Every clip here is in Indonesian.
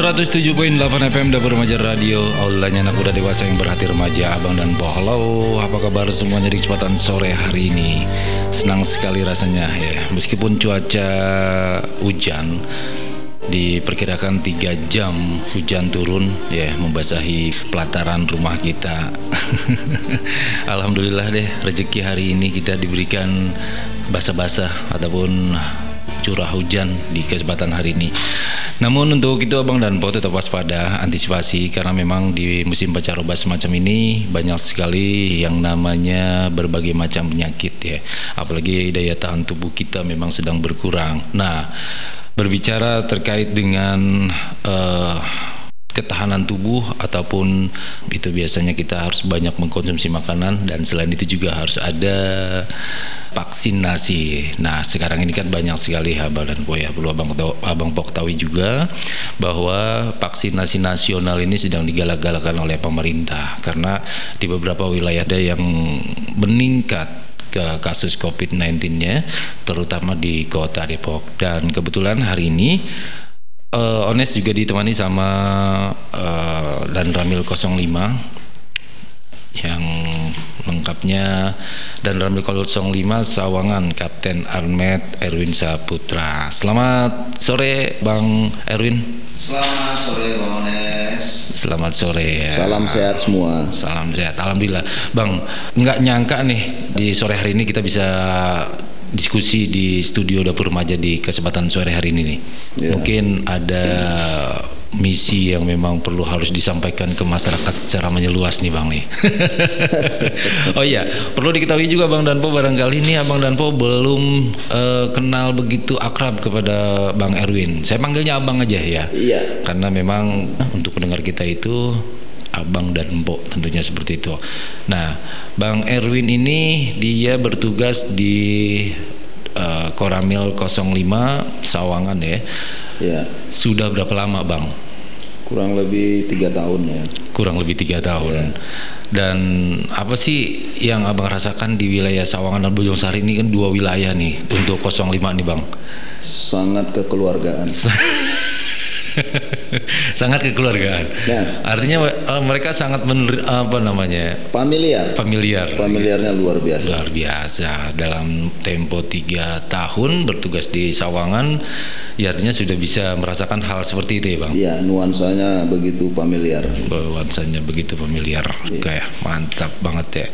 107.8 FM Dapur Remaja Radio. Aulanya anak muda dewasa yang berhati remaja Abang dan Po Halo apa kabar semuanya di kesempatan sore hari ini? Senang sekali rasanya ya. Meskipun cuaca hujan Diperkirakan 3 jam hujan turun ya Membasahi pelataran rumah kita. Alhamdulillah deh rezeki hari ini kita diberikan basah-basah Ataupun curah hujan di kesempatan hari ini namun untuk itu Abang dan Po tetap waspada, antisipasi karena memang di musim pancaroba semacam ini banyak sekali yang namanya berbagai macam penyakit ya. Apalagi daya tahan tubuh kita memang sedang berkurang. Nah, berbicara terkait dengan uh, ketahanan tubuh ataupun itu biasanya kita harus banyak mengkonsumsi makanan dan selain itu juga harus ada vaksinasi. Nah, sekarang ini kan banyak sekali abang dan ya perlu abang abang pok tahu juga bahwa vaksinasi nasional ini sedang digalak-galakan oleh pemerintah karena di beberapa wilayah ada yang meningkat ke kasus COVID-19-nya terutama di kota Depok dan kebetulan hari ini uh, Ones juga ditemani sama uh, dan Ramil 05 yang lengkapnya dan Ramil 05 Sawangan Kapten Armet Erwin Saputra. Selamat sore Bang Erwin. Selamat sore Bang Ones. Selamat sore ya. Salam sehat semua. Salam sehat. Alhamdulillah. Bang, nggak nyangka nih di sore hari ini kita bisa diskusi di studio dapur remaja di kesempatan sore hari ini nih. Yeah. Mungkin ada misi yang memang perlu harus disampaikan ke masyarakat secara menyeluas nih Bang nih. oh iya, perlu diketahui juga Bang Danpo barangkali ini Abang Danpo belum uh, kenal begitu akrab kepada Bang Erwin. Saya panggilnya Abang aja ya. Iya. Karena memang untuk pendengar kita itu abang dan empok tentunya seperti itu. Nah, Bang Erwin ini dia bertugas di uh, Koramil 05 Sawangan ya. Ya. Sudah berapa lama, Bang? Kurang lebih tiga tahun ya. Kurang lebih tiga tahun. Ya. Dan apa sih yang abang rasakan di wilayah Sawangan dan Bojong Sari ini kan dua wilayah nih untuk 05 nih bang? Sangat kekeluargaan. sangat kekeluargaan. Ya. Artinya uh, mereka sangat mener, apa namanya? Familiar. Familiar. Familiarnya luar biasa. Luar biasa. Dalam tempo tiga tahun bertugas di Sawangan, ya artinya sudah bisa merasakan hal seperti itu ya bang? Iya, nuansanya begitu familiar. Nuansanya begitu familiar, ya. kayak mantap banget ya.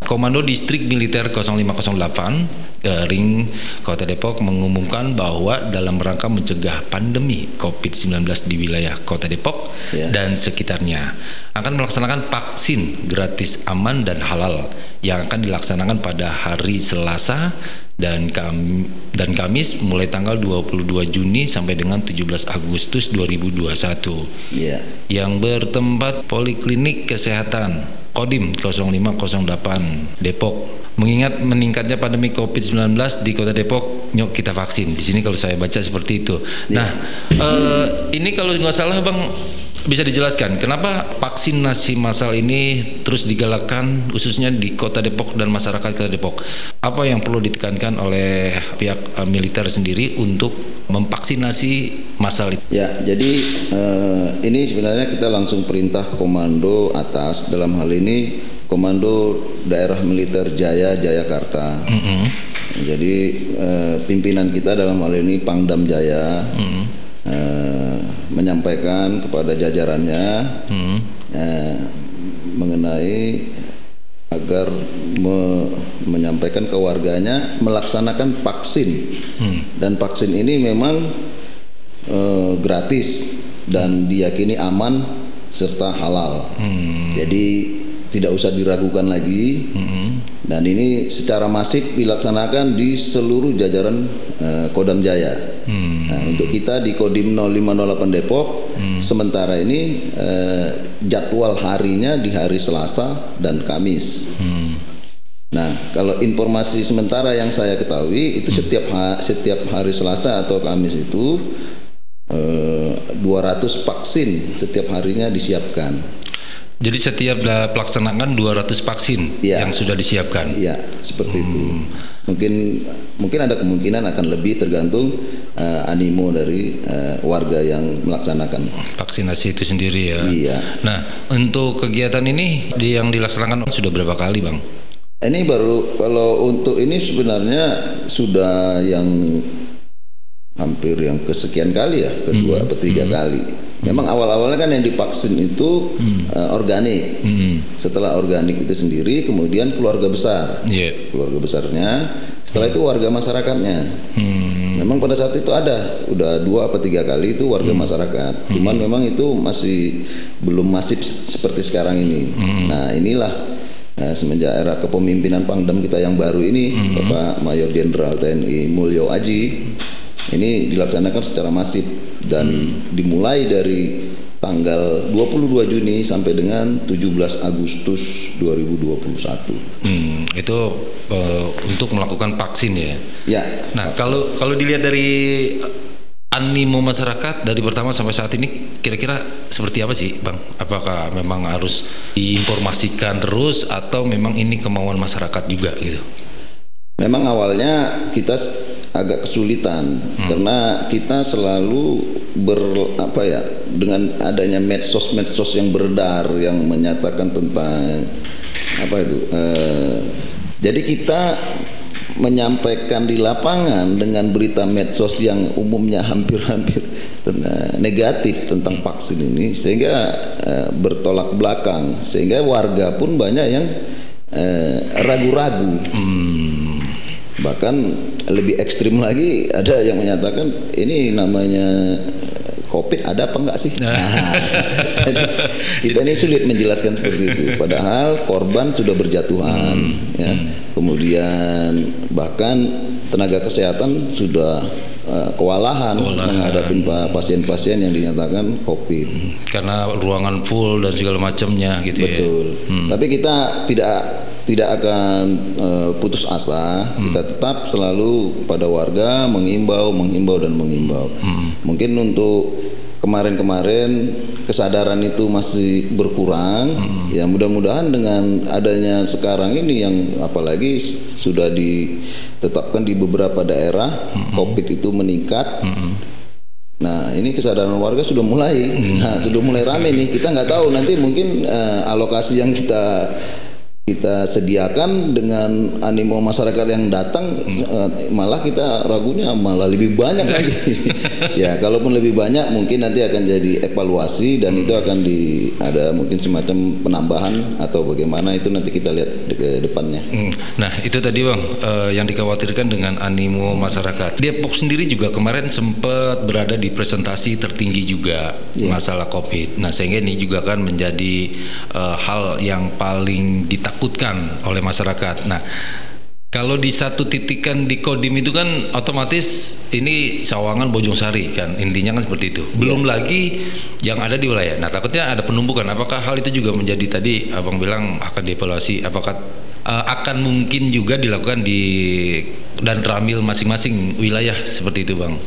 Komando Distrik Militer 0508 Ring Kota Depok mengumumkan bahwa dalam rangka mencegah pandemi COVID-19 di wilayah Kota Depok yeah. dan sekitarnya akan melaksanakan vaksin gratis aman dan halal yang akan dilaksanakan pada hari Selasa dan Kam dan Kamis mulai tanggal 22 Juni sampai dengan 17 Agustus 2021. Yeah. Yang bertempat Poliklinik Kesehatan Kodim 0508 Depok. Mengingat meningkatnya pandemi COVID-19 di Kota Depok, nyok kita vaksin. Di sini kalau saya baca seperti itu. Nah, uh, ini kalau nggak salah Bang bisa dijelaskan kenapa vaksinasi massal ini terus digalakkan khususnya di Kota Depok dan masyarakat Kota Depok? Apa yang perlu ditekankan oleh pihak uh, militer sendiri untuk memvaksinasi massal itu? Ya, jadi uh, ini sebenarnya kita langsung perintah komando atas dalam hal ini Komando Daerah Militer Jaya Jayakarta. Mm -hmm. Jadi uh, pimpinan kita dalam hal ini Pangdam Jaya. Mm -hmm. uh, menyampaikan kepada jajarannya hmm. eh, mengenai agar me, menyampaikan ke warganya melaksanakan vaksin hmm. dan vaksin ini memang eh, gratis dan diyakini aman serta halal. Hmm. Jadi tidak usah diragukan lagi. Hmm. Dan ini secara masif dilaksanakan di seluruh jajaran uh, Kodam Jaya. Hmm. Nah, untuk kita di Kodim 0508 Depok, hmm. sementara ini uh, jadwal harinya di hari Selasa dan Kamis. Hmm. Nah, kalau informasi sementara yang saya ketahui itu hmm. setiap ha setiap hari Selasa atau Kamis itu eh, 200 vaksin setiap harinya disiapkan. Jadi setiap pelaksanaan 200 vaksin ya. yang sudah disiapkan. Iya, seperti hmm. itu. Mungkin mungkin ada kemungkinan akan lebih tergantung uh, animo dari uh, warga yang melaksanakan vaksinasi itu sendiri ya. Iya. Nah, untuk kegiatan ini di yang dilaksanakan sudah berapa kali, Bang? Ini baru kalau untuk ini sebenarnya sudah yang hampir yang kesekian kali ya, kedua hmm. atau tiga hmm. kali. Memang awal-awalnya kan yang divaksin itu hmm. uh, organik. Hmm. Setelah organik itu sendiri, kemudian keluarga besar. Yeah. Keluarga besarnya. Setelah hmm. itu warga masyarakatnya. Hmm. Memang pada saat itu ada, udah dua apa tiga kali itu warga hmm. masyarakat. Hmm. Cuman memang itu masih belum masif seperti sekarang ini. Hmm. Nah inilah Nah, semenjak era kepemimpinan Pangdam kita yang baru ini, hmm. Bapak Mayor Jenderal TNI Mulyo Aji, ini dilaksanakan secara masif dan hmm. dimulai dari tanggal 22 Juni sampai dengan 17 Agustus 2021. Hmm, itu uh, untuk melakukan vaksin ya. Ya. Nah, kalau kalau dilihat dari animo masyarakat dari pertama sampai saat ini kira-kira seperti apa sih, Bang? Apakah memang harus diinformasikan terus atau memang ini kemauan masyarakat juga gitu? Memang awalnya kita agak kesulitan hmm. karena kita selalu ber apa ya dengan adanya medsos-medsos yang beredar yang menyatakan tentang apa itu uh, jadi kita menyampaikan di lapangan dengan berita medsos yang umumnya hampir-hampir negatif tentang vaksin ini sehingga uh, bertolak belakang sehingga warga pun banyak yang eh, ragu-ragu hmm. Bahkan lebih ekstrim lagi ada yang menyatakan ini namanya COVID ada apa enggak sih? Nah, jadi kita ini sulit menjelaskan seperti itu. Padahal korban sudah berjatuhan, hmm. ya. Kemudian bahkan tenaga kesehatan sudah uh, kewalahan, kewalahan menghadapi pasien-pasien yang dinyatakan COVID. Hmm. Karena ruangan full dan segala macamnya gitu Betul. ya. Betul. Hmm. Tapi kita tidak tidak akan uh, putus asa. Hmm. Kita tetap selalu pada warga mengimbau, mengimbau dan mengimbau. Hmm. Mungkin untuk kemarin-kemarin kesadaran itu masih berkurang. Hmm. Ya mudah-mudahan dengan adanya sekarang ini yang apalagi sudah ditetapkan di beberapa daerah hmm. COVID itu meningkat. Hmm. Nah ini kesadaran warga sudah mulai, hmm. nah, sudah mulai rame nih. Kita nggak tahu nanti mungkin uh, alokasi yang kita kita sediakan dengan animo masyarakat yang datang hmm. malah kita ragunya malah lebih banyak lagi ya kalaupun lebih banyak mungkin nanti akan jadi evaluasi dan hmm. itu akan di ada mungkin semacam penambahan atau bagaimana itu nanti kita lihat ke depannya hmm. nah itu tadi bang uh, yang dikhawatirkan dengan animo masyarakat Depok sendiri juga kemarin sempat berada di presentasi tertinggi juga yeah. masalah covid nah sehingga ini juga kan menjadi uh, hal yang paling ditakutkan ditakutkan oleh masyarakat. Nah, kalau di satu titik kan di Kodim itu kan otomatis ini Sawangan Bojong Sari kan intinya kan seperti itu. Belum yeah. lagi yang ada di wilayah. Nah takutnya ada penumpukan. Apakah hal itu juga menjadi tadi abang bilang akan dievaluasi? Apakah uh, akan mungkin juga dilakukan di dan ramil masing-masing wilayah seperti itu bang?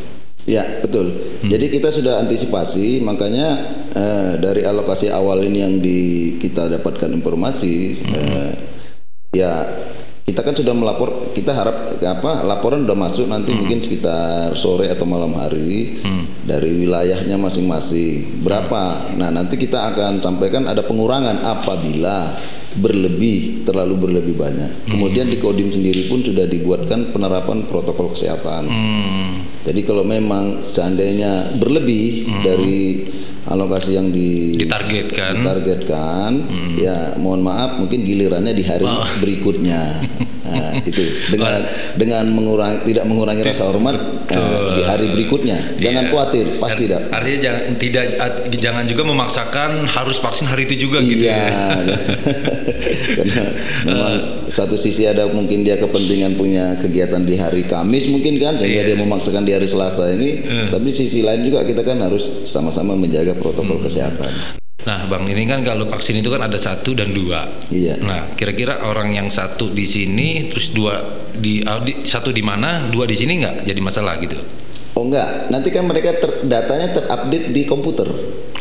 Ya betul. Hmm. Jadi kita sudah antisipasi, makanya eh, dari alokasi awal ini yang di kita dapatkan informasi, hmm. eh, ya kita kan sudah melapor, kita harap apa laporan sudah masuk nanti hmm. mungkin sekitar sore atau malam hari hmm. dari wilayahnya masing-masing berapa. Nah nanti kita akan sampaikan ada pengurangan apabila berlebih terlalu berlebih banyak. Hmm. Kemudian di Kodim sendiri pun sudah dibuatkan penerapan protokol kesehatan. Hmm. Jadi kalau memang seandainya berlebih hmm. dari alokasi yang di, ditargetkan, ditargetkan hmm. ya mohon maaf mungkin gilirannya di hari oh. berikutnya. Nah, itu dengan dengan mengurangi tidak mengurangi rasa hormat uh, di hari berikutnya. Jangan yeah. khawatir, pasti tidak. Artinya jangan tidak jangan juga memaksakan harus vaksin hari itu juga iya. gitu ya. Karena memang uh, satu sisi ada mungkin dia kepentingan punya kegiatan di hari Kamis mungkin kan sehingga yeah. dia memaksakan di hari Selasa ini. Uh. Tapi sisi lain juga kita kan harus sama-sama menjaga protokol hmm. kesehatan. Nah, Bang, ini kan kalau vaksin itu kan ada satu dan dua. Iya. Nah, kira-kira orang yang satu di sini, terus dua di, uh, di satu di mana, dua di sini nggak jadi masalah gitu? Oh enggak, nanti kan mereka ter, datanya terupdate di komputer.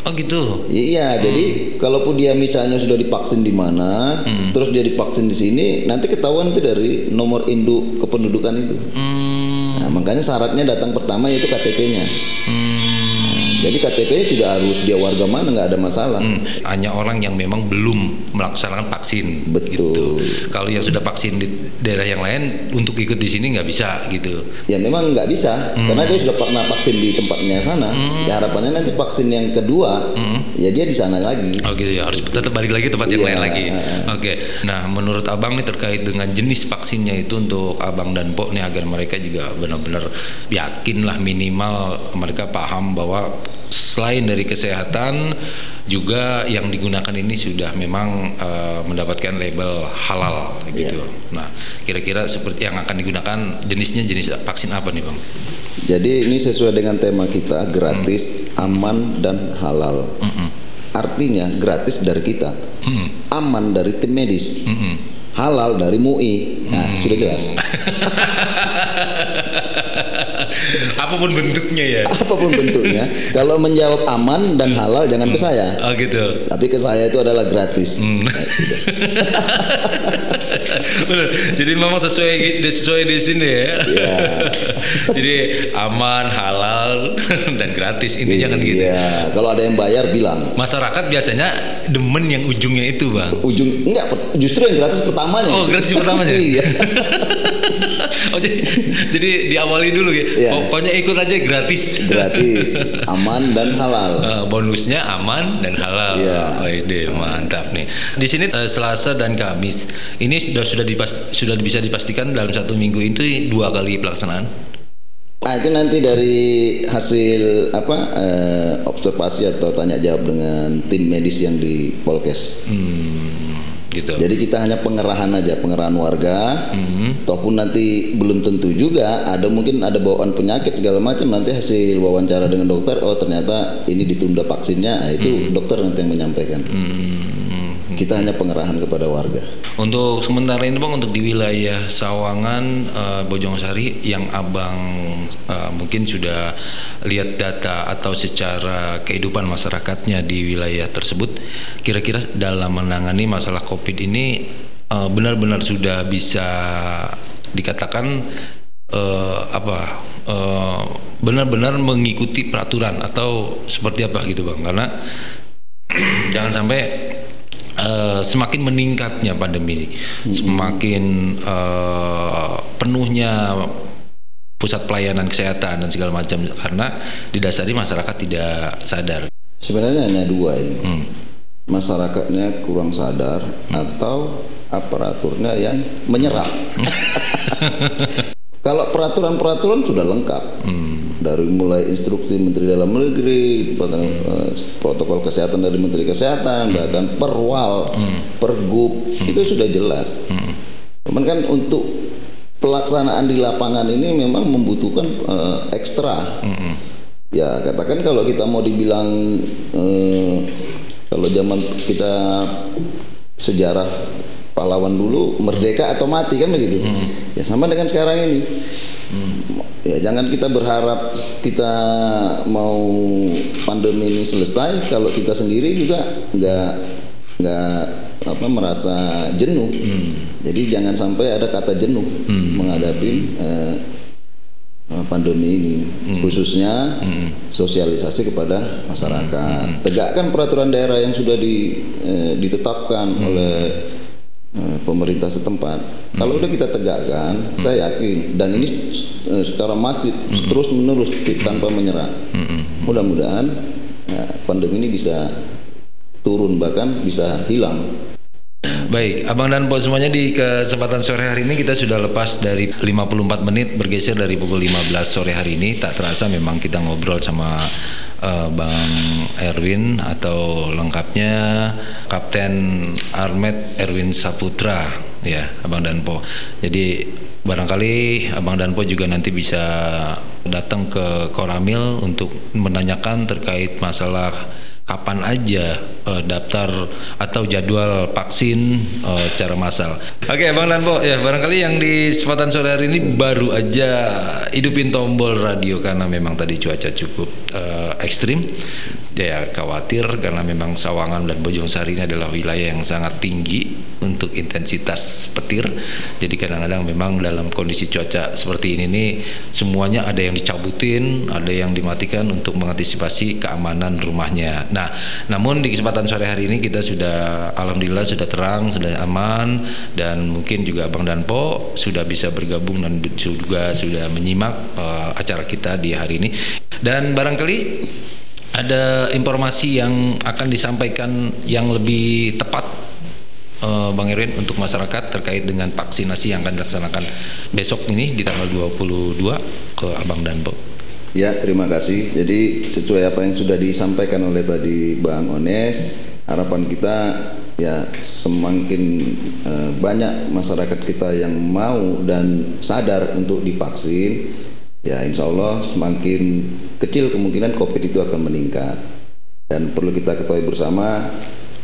Oh gitu. Iya, jadi kalaupun dia misalnya sudah divaksin di mana, terus dia divaksin di sini, nanti ketahuan itu dari nomor induk kependudukan itu. Hmm. Nah, makanya syaratnya datang pertama yaitu KTP-nya. Hmm. Jadi KTP-nya tidak harus dia warga mana, nggak ada masalah. Hmm, hanya orang yang memang belum melaksanakan vaksin. Betul. Gitu. Kalau yang sudah vaksin di daerah yang lain untuk ikut di sini nggak bisa gitu. Ya memang nggak bisa, karena dia sudah pernah vaksin di tempatnya sana. Ya harapannya nanti vaksin yang kedua, ya dia di sana lagi. Oh gitu ya harus tetap balik lagi tempat yang Iya. lain lagi. Oke. Nah menurut abang nih terkait dengan jenis vaksinnya itu untuk abang dan pok nih agar mereka juga benar-benar yakin lah minimal mereka paham bahwa selain dari kesehatan juga yang digunakan ini sudah memang eh, mendapatkan label halal gitu. Nah kira-kira seperti yang akan digunakan jenisnya jenis vaksin apa nih bang? Jadi ini sesuai dengan tema kita gratis, aman dan halal. Artinya gratis dari kita, aman dari tim medis, halal dari MUI. Nah sudah jelas. Apa pun bentuknya ya. Apa pun bentuknya, kalau menjawab aman dan halal jangan ke saya. Oh gitu. Tapi ke saya itu adalah gratis. Nah, sudah. Bener. Jadi memang sesuai sesuai di sini ya. Iya. Jadi aman, halal dan gratis intinya kan gitu. Iya, kalau ada yang bayar bilang. Masyarakat biasanya demen yang ujungnya itu, Bang. Ujung enggak, justru yang gratis pertamanya. Oh, gratis pertamanya? iya. Oh, jadi, jadi diawali dulu ya. Iya. Pokoknya ikut aja gratis. Gratis, aman dan halal. Eh, bonusnya aman dan halal. Iya. Oh, ide, mantap nih. Di sini eh, Selasa dan Kamis ini sudah sudah dipas- sudah bisa dipastikan dalam satu minggu itu dua kali pelaksanaan. Nah, itu nanti dari hasil apa eh, observasi atau tanya jawab dengan tim medis yang di Polkes. Hmm, gitu. Jadi kita hanya pengerahan aja, pengerahan warga. Ataupun nanti belum tentu juga ada mungkin ada bawaan penyakit segala macam nanti hasil wawancara dengan dokter oh ternyata ini ditunda vaksinnya nah, itu dokter nanti yang menyampaikan. Kita hanya pengerahan kepada warga. Untuk sementara ini bang untuk di wilayah Sawangan, eh, Bojongsari yang abang eh, mungkin sudah lihat data atau secara kehidupan masyarakatnya di wilayah tersebut, kira-kira dalam menangani masalah COVID ini eh, benar-benar sudah bisa dikatakan eh, apa eh, benar-benar mengikuti peraturan atau seperti apa gitu bang? Karena jangan sampai eh, semakin meningkatnya pandemi ini, semakin eh, penuhnya pusat pelayanan kesehatan dan segala macam karena didasari masyarakat tidak sadar. Sebenarnya hanya dua ini. Masyarakatnya kurang sadar atau aparaturnya yang menyerah. Kalau peraturan-peraturan sudah lengkap. Dari mulai instruksi Menteri Dalam Negeri, eh, protokol kesehatan dari Menteri Kesehatan, bahkan perwal, pergub, itu sudah jelas. Cuman kan untuk pelaksanaan di lapangan ini memang membutuhkan eh, ekstra. Ya katakan kalau kita mau dibilang eh, kalau zaman kita sejarah pahlawan dulu merdeka atau mati kan begitu. Ya sama dengan sekarang ini. Ya jangan kita berharap kita mau pandemi ini selesai kalau kita sendiri juga nggak nggak apa merasa jenuh. Jadi jangan sampai ada kata jenuh menghadapi eh, eh, pandemi ini khususnya sosialisasi kepada masyarakat. Tegakkan peraturan daerah yang sudah di, eh, ditetapkan oleh eh, pemerintah setempat. Kalau udah kita tegakkan saya yakin dan ini eh, secara masif terus menerus tanpa menyerah. Mudah-mudahan eh, pandemi ini bisa turun bahkan bisa hilang. Baik, Abang dan Po semuanya di kesempatan sore hari ini kita sudah lepas dari 54 menit bergeser dari pukul 15 sore hari ini. Tak terasa memang kita ngobrol sama eh, Bang Erwin atau lengkapnya Kapten Armet Erwin Saputra ya Abang dan Po. Jadi barangkali Abang dan Po juga nanti bisa datang ke Koramil untuk menanyakan terkait masalah kapan aja uh, daftar atau jadwal vaksin uh, secara massal. Oke, Bang Danpo, ya barangkali yang di kesempatan sore hari ini baru aja hidupin tombol radio karena memang tadi cuaca cukup uh, ekstrim. Ya khawatir karena memang Sawangan dan Bojong Sari ini adalah wilayah yang sangat tinggi untuk intensitas petir. Jadi kadang-kadang memang dalam kondisi cuaca seperti ini nih semuanya ada yang dicabutin, ada yang dimatikan untuk mengantisipasi keamanan rumahnya. Nah, namun di kesempatan sore hari ini kita sudah alhamdulillah sudah terang, sudah aman dan mungkin juga Bang Danpo sudah bisa bergabung dan juga sudah menyimak uh, acara kita di hari ini. Dan barangkali ada informasi yang akan disampaikan yang lebih tepat uh, Bang Erwin untuk masyarakat terkait dengan vaksinasi yang akan dilaksanakan besok ini di tanggal 22 ke Abang Danpo. Ya, terima kasih. Jadi sesuai apa yang sudah disampaikan oleh tadi Bang Ones, harapan kita ya semakin uh, banyak masyarakat kita yang mau dan sadar untuk divaksin ya insya Allah semakin kecil kemungkinan COVID itu akan meningkat dan perlu kita ketahui bersama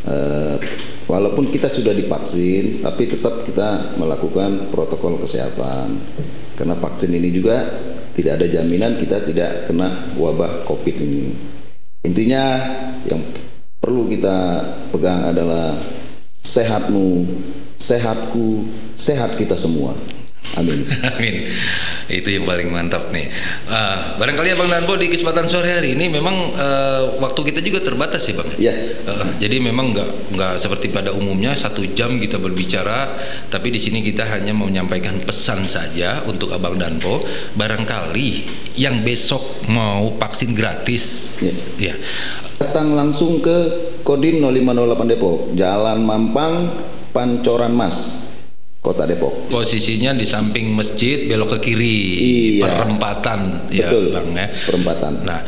eh, walaupun kita sudah divaksin tapi tetap kita melakukan protokol kesehatan karena vaksin ini juga tidak ada jaminan kita tidak kena wabah COVID ini intinya yang perlu kita pegang adalah sehatmu sehatku sehat kita semua Amin. Amin. Itu yang paling mantap nih. Uh, barangkali Abang Danbo di kesempatan sore hari ini memang uh, waktu kita juga terbatas ya Bang. Iya. Uh, jadi memang nggak nggak seperti pada umumnya satu jam kita berbicara, tapi di sini kita hanya mau menyampaikan pesan saja untuk Abang Danpo. Barangkali yang besok mau vaksin gratis, ya. ya. Datang langsung ke Kodim 0508 Depok, Jalan Mampang, Pancoran Mas. Kota Depok. Posisinya di samping masjid belok ke kiri, iya. perempatan ya, Betul, Bang ya. Perempatan. Nah,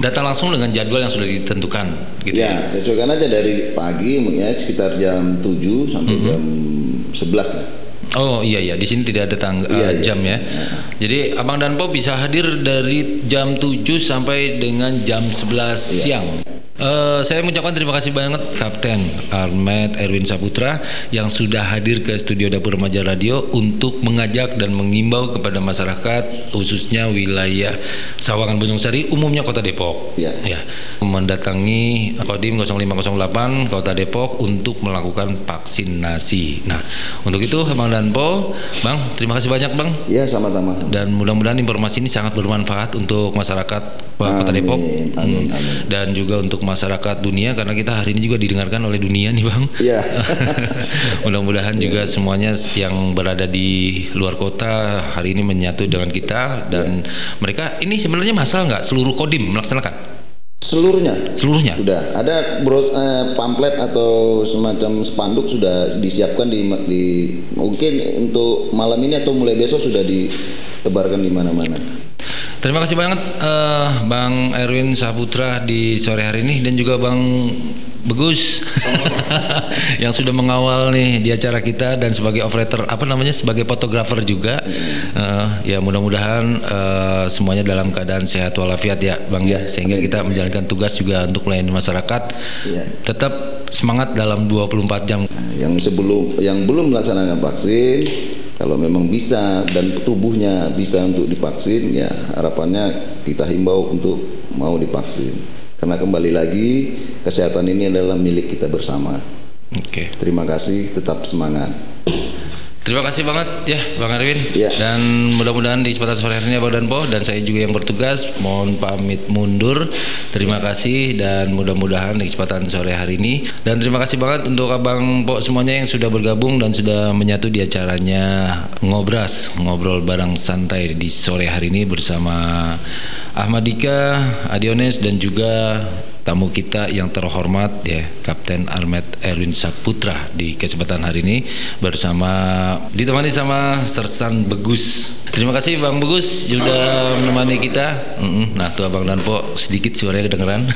datang langsung dengan jadwal yang sudah ditentukan gitu ya. Ya, sesuaikan aja dari pagi ya sekitar jam 7 sampai mm -hmm. jam 11 lah. Oh iya iya di sini tidak ada tang iya, uh, jam ya. Iya. Jadi Abang dan Po bisa hadir dari jam 7 sampai dengan jam 11 iya. siang. Uh, saya mengucapkan terima kasih banget Kapten Armet Erwin Saputra yang sudah hadir ke studio Dapur Remaja Radio untuk mengajak dan mengimbau kepada masyarakat khususnya wilayah Sawangan Bojong Sari umumnya Kota Depok. Ya. ya. Mendatangi Kodim 0508 Kota Depok untuk melakukan vaksinasi. Nah, untuk itu Bang Danpo, Bang, terima kasih banyak Bang. Ya, sama-sama. Dan mudah-mudahan informasi ini sangat bermanfaat untuk masyarakat Kota Depok amin, amin, hmm. amin. dan juga untuk masyarakat dunia karena kita hari ini juga didengarkan oleh dunia nih bang. Iya. Mudah-mudahan yeah. juga semuanya yang berada di luar kota hari ini menyatu dengan kita dan yeah. mereka ini sebenarnya masal nggak seluruh kodim melaksanakan? Seluruhnya. Seluruhnya. Sudah ada bros, eh, pamflet atau semacam spanduk sudah disiapkan di, di mungkin untuk malam ini atau mulai besok sudah ditebarkan di mana-mana. Terima kasih banget uh, Bang Erwin Saputra di sore hari ini dan juga Bang Begus yang sudah mengawal nih di acara kita dan sebagai operator apa namanya sebagai fotografer juga uh, ya mudah-mudahan uh, semuanya dalam keadaan sehat walafiat ya Bang ya, sehingga amin. kita menjalankan tugas juga untuk melayani masyarakat ya. tetap semangat dalam 24 jam yang sebelum yang belum melaksanakan vaksin kalau memang bisa dan tubuhnya bisa untuk divaksin ya harapannya kita himbau untuk mau divaksin karena kembali lagi kesehatan ini adalah milik kita bersama. Oke. Okay. Terima kasih, tetap semangat. Terima kasih banget ya Bang Arwin ya. Dan mudah-mudahan di kesempatan sore hari ini Abang Po Dan saya juga yang bertugas Mohon pamit mundur Terima ya. kasih dan mudah-mudahan di kesempatan sore hari ini Dan terima kasih banget untuk Abang Po semuanya yang sudah bergabung Dan sudah menyatu di acaranya Ngobras Ngobrol bareng santai di sore hari ini bersama Ahmad Dika, Adiones dan juga tamu kita yang terhormat ya Kapten Armet Erwin Saputra di kesempatan hari ini bersama ditemani sama Sersan Begus. Terima kasih Bang Begus sudah menemani kita. Nah tuh Abang Danpo sedikit suaranya kedengeran.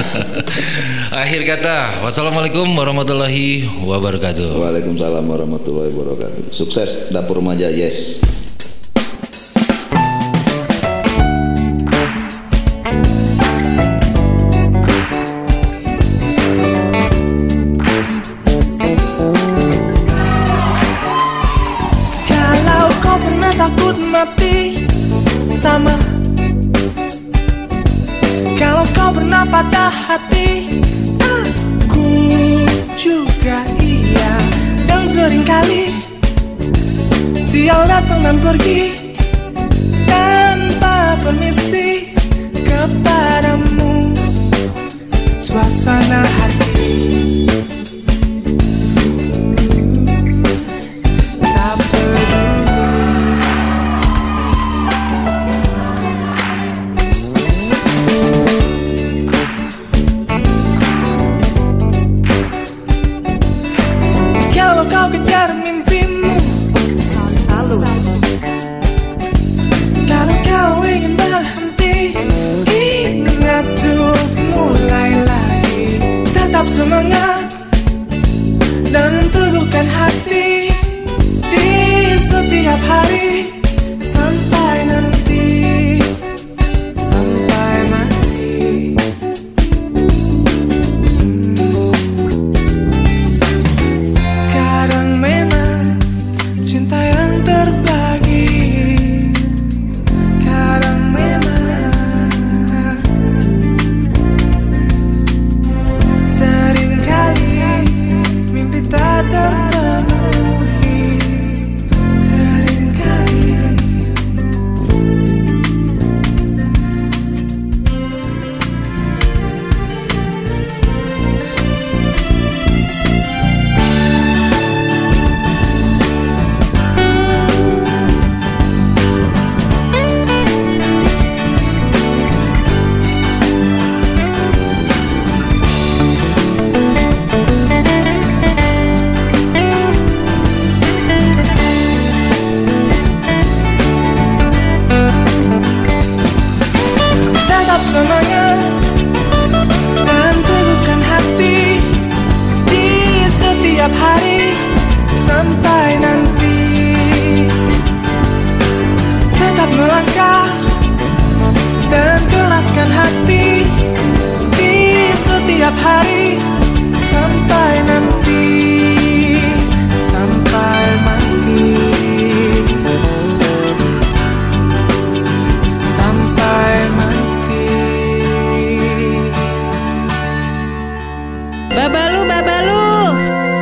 Akhir kata, wassalamualaikum warahmatullahi wabarakatuh. Waalaikumsalam warahmatullahi wabarakatuh. Sukses dapur remaja yes. datang dan pergi Tanpa permisi kepadamu. Suasana hati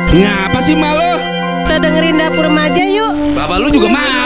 Ngapa sih malu? Kita dengerin dapur remaja yuk. Bapak lu juga iya. malu.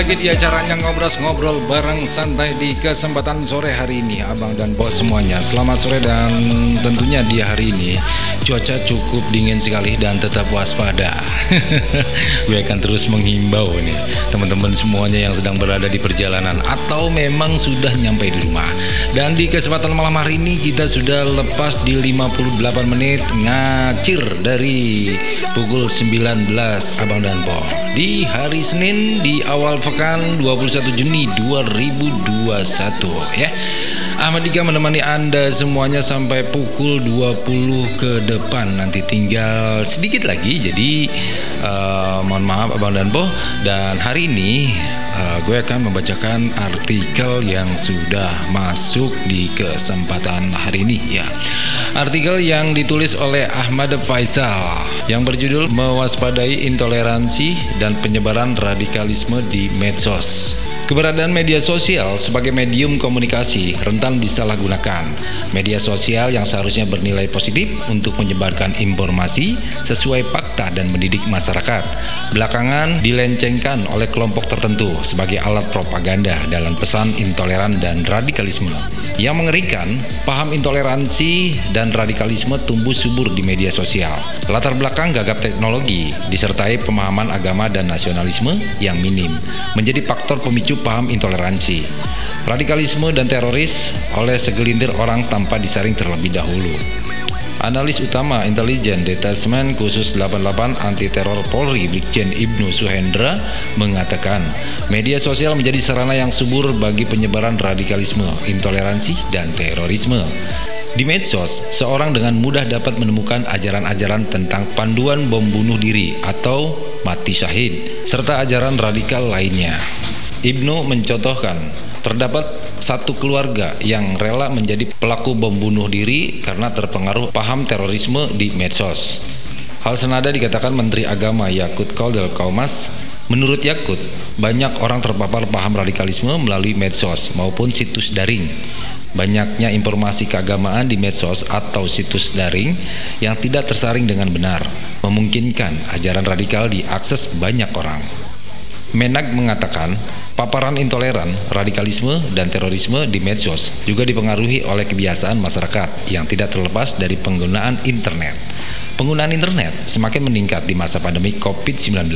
Lagi di acaranya ngobrol-ngobrol bareng santai di kesempatan sore hari ini Abang dan Bos semuanya. Selamat sore dan tentunya di hari ini cuaca cukup dingin sekali dan tetap waspada. Gue akan terus menghimbau nih teman-teman semuanya yang sedang berada di perjalanan Atau memang sudah nyampe di rumah. Dan di kesempatan malam hari ini kita sudah lepas di 58 menit ngacir dari pukul 19 Abang dan Bo Di hari Senin di awal pekan 21 Juni 2021 ya. Ahmad Dika menemani Anda semuanya sampai pukul 20 ke depan nanti tinggal sedikit lagi jadi uh, mohon maaf Abang dan Bo dan hari ini uh, gue akan membacakan artikel yang sudah masuk di kesempatan hari ini ya. Artikel yang ditulis oleh Ahmad Faisal yang berjudul Mewaspadai Intoleransi dan Penyebaran Radikalisme di Medsos. Keberadaan media sosial sebagai medium komunikasi rentan disalahgunakan. Media sosial yang seharusnya bernilai positif untuk menyebarkan informasi sesuai fakta dan mendidik masyarakat. Belakangan dilencengkan oleh kelompok tertentu sebagai alat propaganda dalam pesan intoleran dan radikalisme. Yang mengerikan, paham intoleransi dan radikalisme tumbuh subur di media sosial. Latar belakang gagap teknologi disertai pemahaman agama dan nasionalisme yang minim menjadi faktor pemicu paham intoleransi, radikalisme dan teroris oleh segelintir orang tanpa disaring terlebih dahulu. Analis utama intelijen Detasmen Khusus 88 Anti Teror Polri Brigjen Ibnu Suhendra mengatakan media sosial menjadi sarana yang subur bagi penyebaran radikalisme, intoleransi, dan terorisme. Di medsos, seorang dengan mudah dapat menemukan ajaran-ajaran tentang panduan bom bunuh diri atau mati syahid, serta ajaran radikal lainnya. Ibnu mencontohkan, terdapat satu keluarga yang rela menjadi pelaku bom bunuh diri karena terpengaruh paham terorisme di medsos. Hal senada dikatakan Menteri Agama Yakut Kaudel Kaumas. Menurut Yakut, banyak orang terpapar paham radikalisme melalui medsos maupun situs daring. Banyaknya informasi keagamaan di medsos atau situs daring yang tidak tersaring dengan benar, memungkinkan ajaran radikal diakses banyak orang. Menag mengatakan, paparan intoleran, radikalisme, dan terorisme di medsos juga dipengaruhi oleh kebiasaan masyarakat yang tidak terlepas dari penggunaan internet. Penggunaan internet semakin meningkat di masa pandemi COVID-19.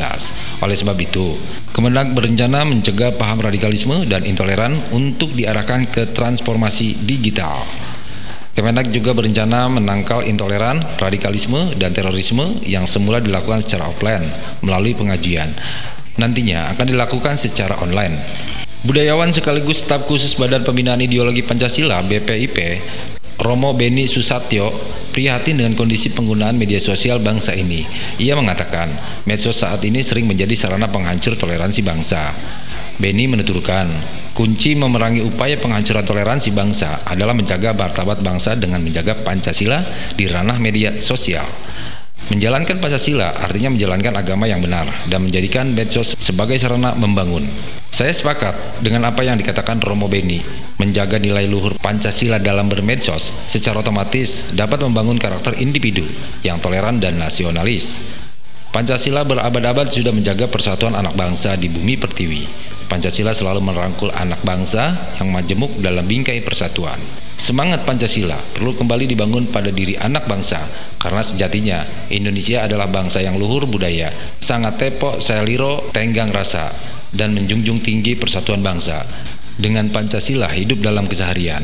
Oleh sebab itu, Kemenag berencana mencegah paham radikalisme dan intoleran untuk diarahkan ke transformasi digital. Kemenag juga berencana menangkal intoleran, radikalisme, dan terorisme yang semula dilakukan secara offline melalui pengajian. Nantinya akan dilakukan secara online. Budayawan sekaligus staf khusus Badan Pembinaan Ideologi Pancasila BPIP Romo Beni Susatyo prihatin dengan kondisi penggunaan media sosial bangsa ini. Ia mengatakan, medsos saat ini sering menjadi sarana penghancur toleransi bangsa. Beni menuturkan, kunci memerangi upaya penghancuran toleransi bangsa adalah menjaga martabat bangsa dengan menjaga Pancasila di ranah media sosial. Menjalankan Pancasila artinya menjalankan agama yang benar dan menjadikan medsos sebagai sarana membangun. Saya sepakat dengan apa yang dikatakan Romo Beni. Menjaga nilai luhur Pancasila dalam bermedsos secara otomatis dapat membangun karakter individu yang toleran dan nasionalis. Pancasila berabad-abad sudah menjaga persatuan anak bangsa di bumi pertiwi. Pancasila selalu merangkul anak bangsa yang majemuk dalam bingkai persatuan. Semangat Pancasila perlu kembali dibangun pada diri anak bangsa karena sejatinya Indonesia adalah bangsa yang luhur budaya, sangat tepok, seliro, tenggang rasa, dan menjunjung tinggi persatuan bangsa. Dengan Pancasila hidup dalam keseharian,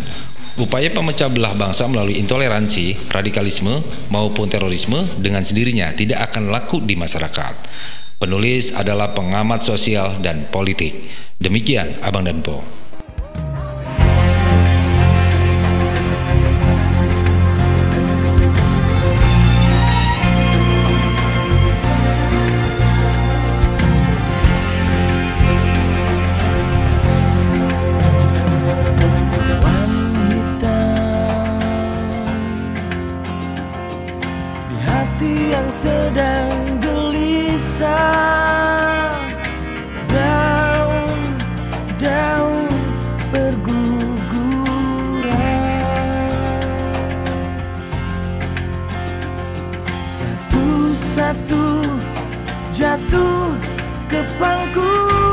Upaya pemecah belah bangsa melalui intoleransi, radikalisme, maupun terorisme dengan sendirinya tidak akan laku di masyarakat. Penulis adalah pengamat sosial dan politik. Demikian Abang dan Po. Satu-satu jatuh ke pangkuan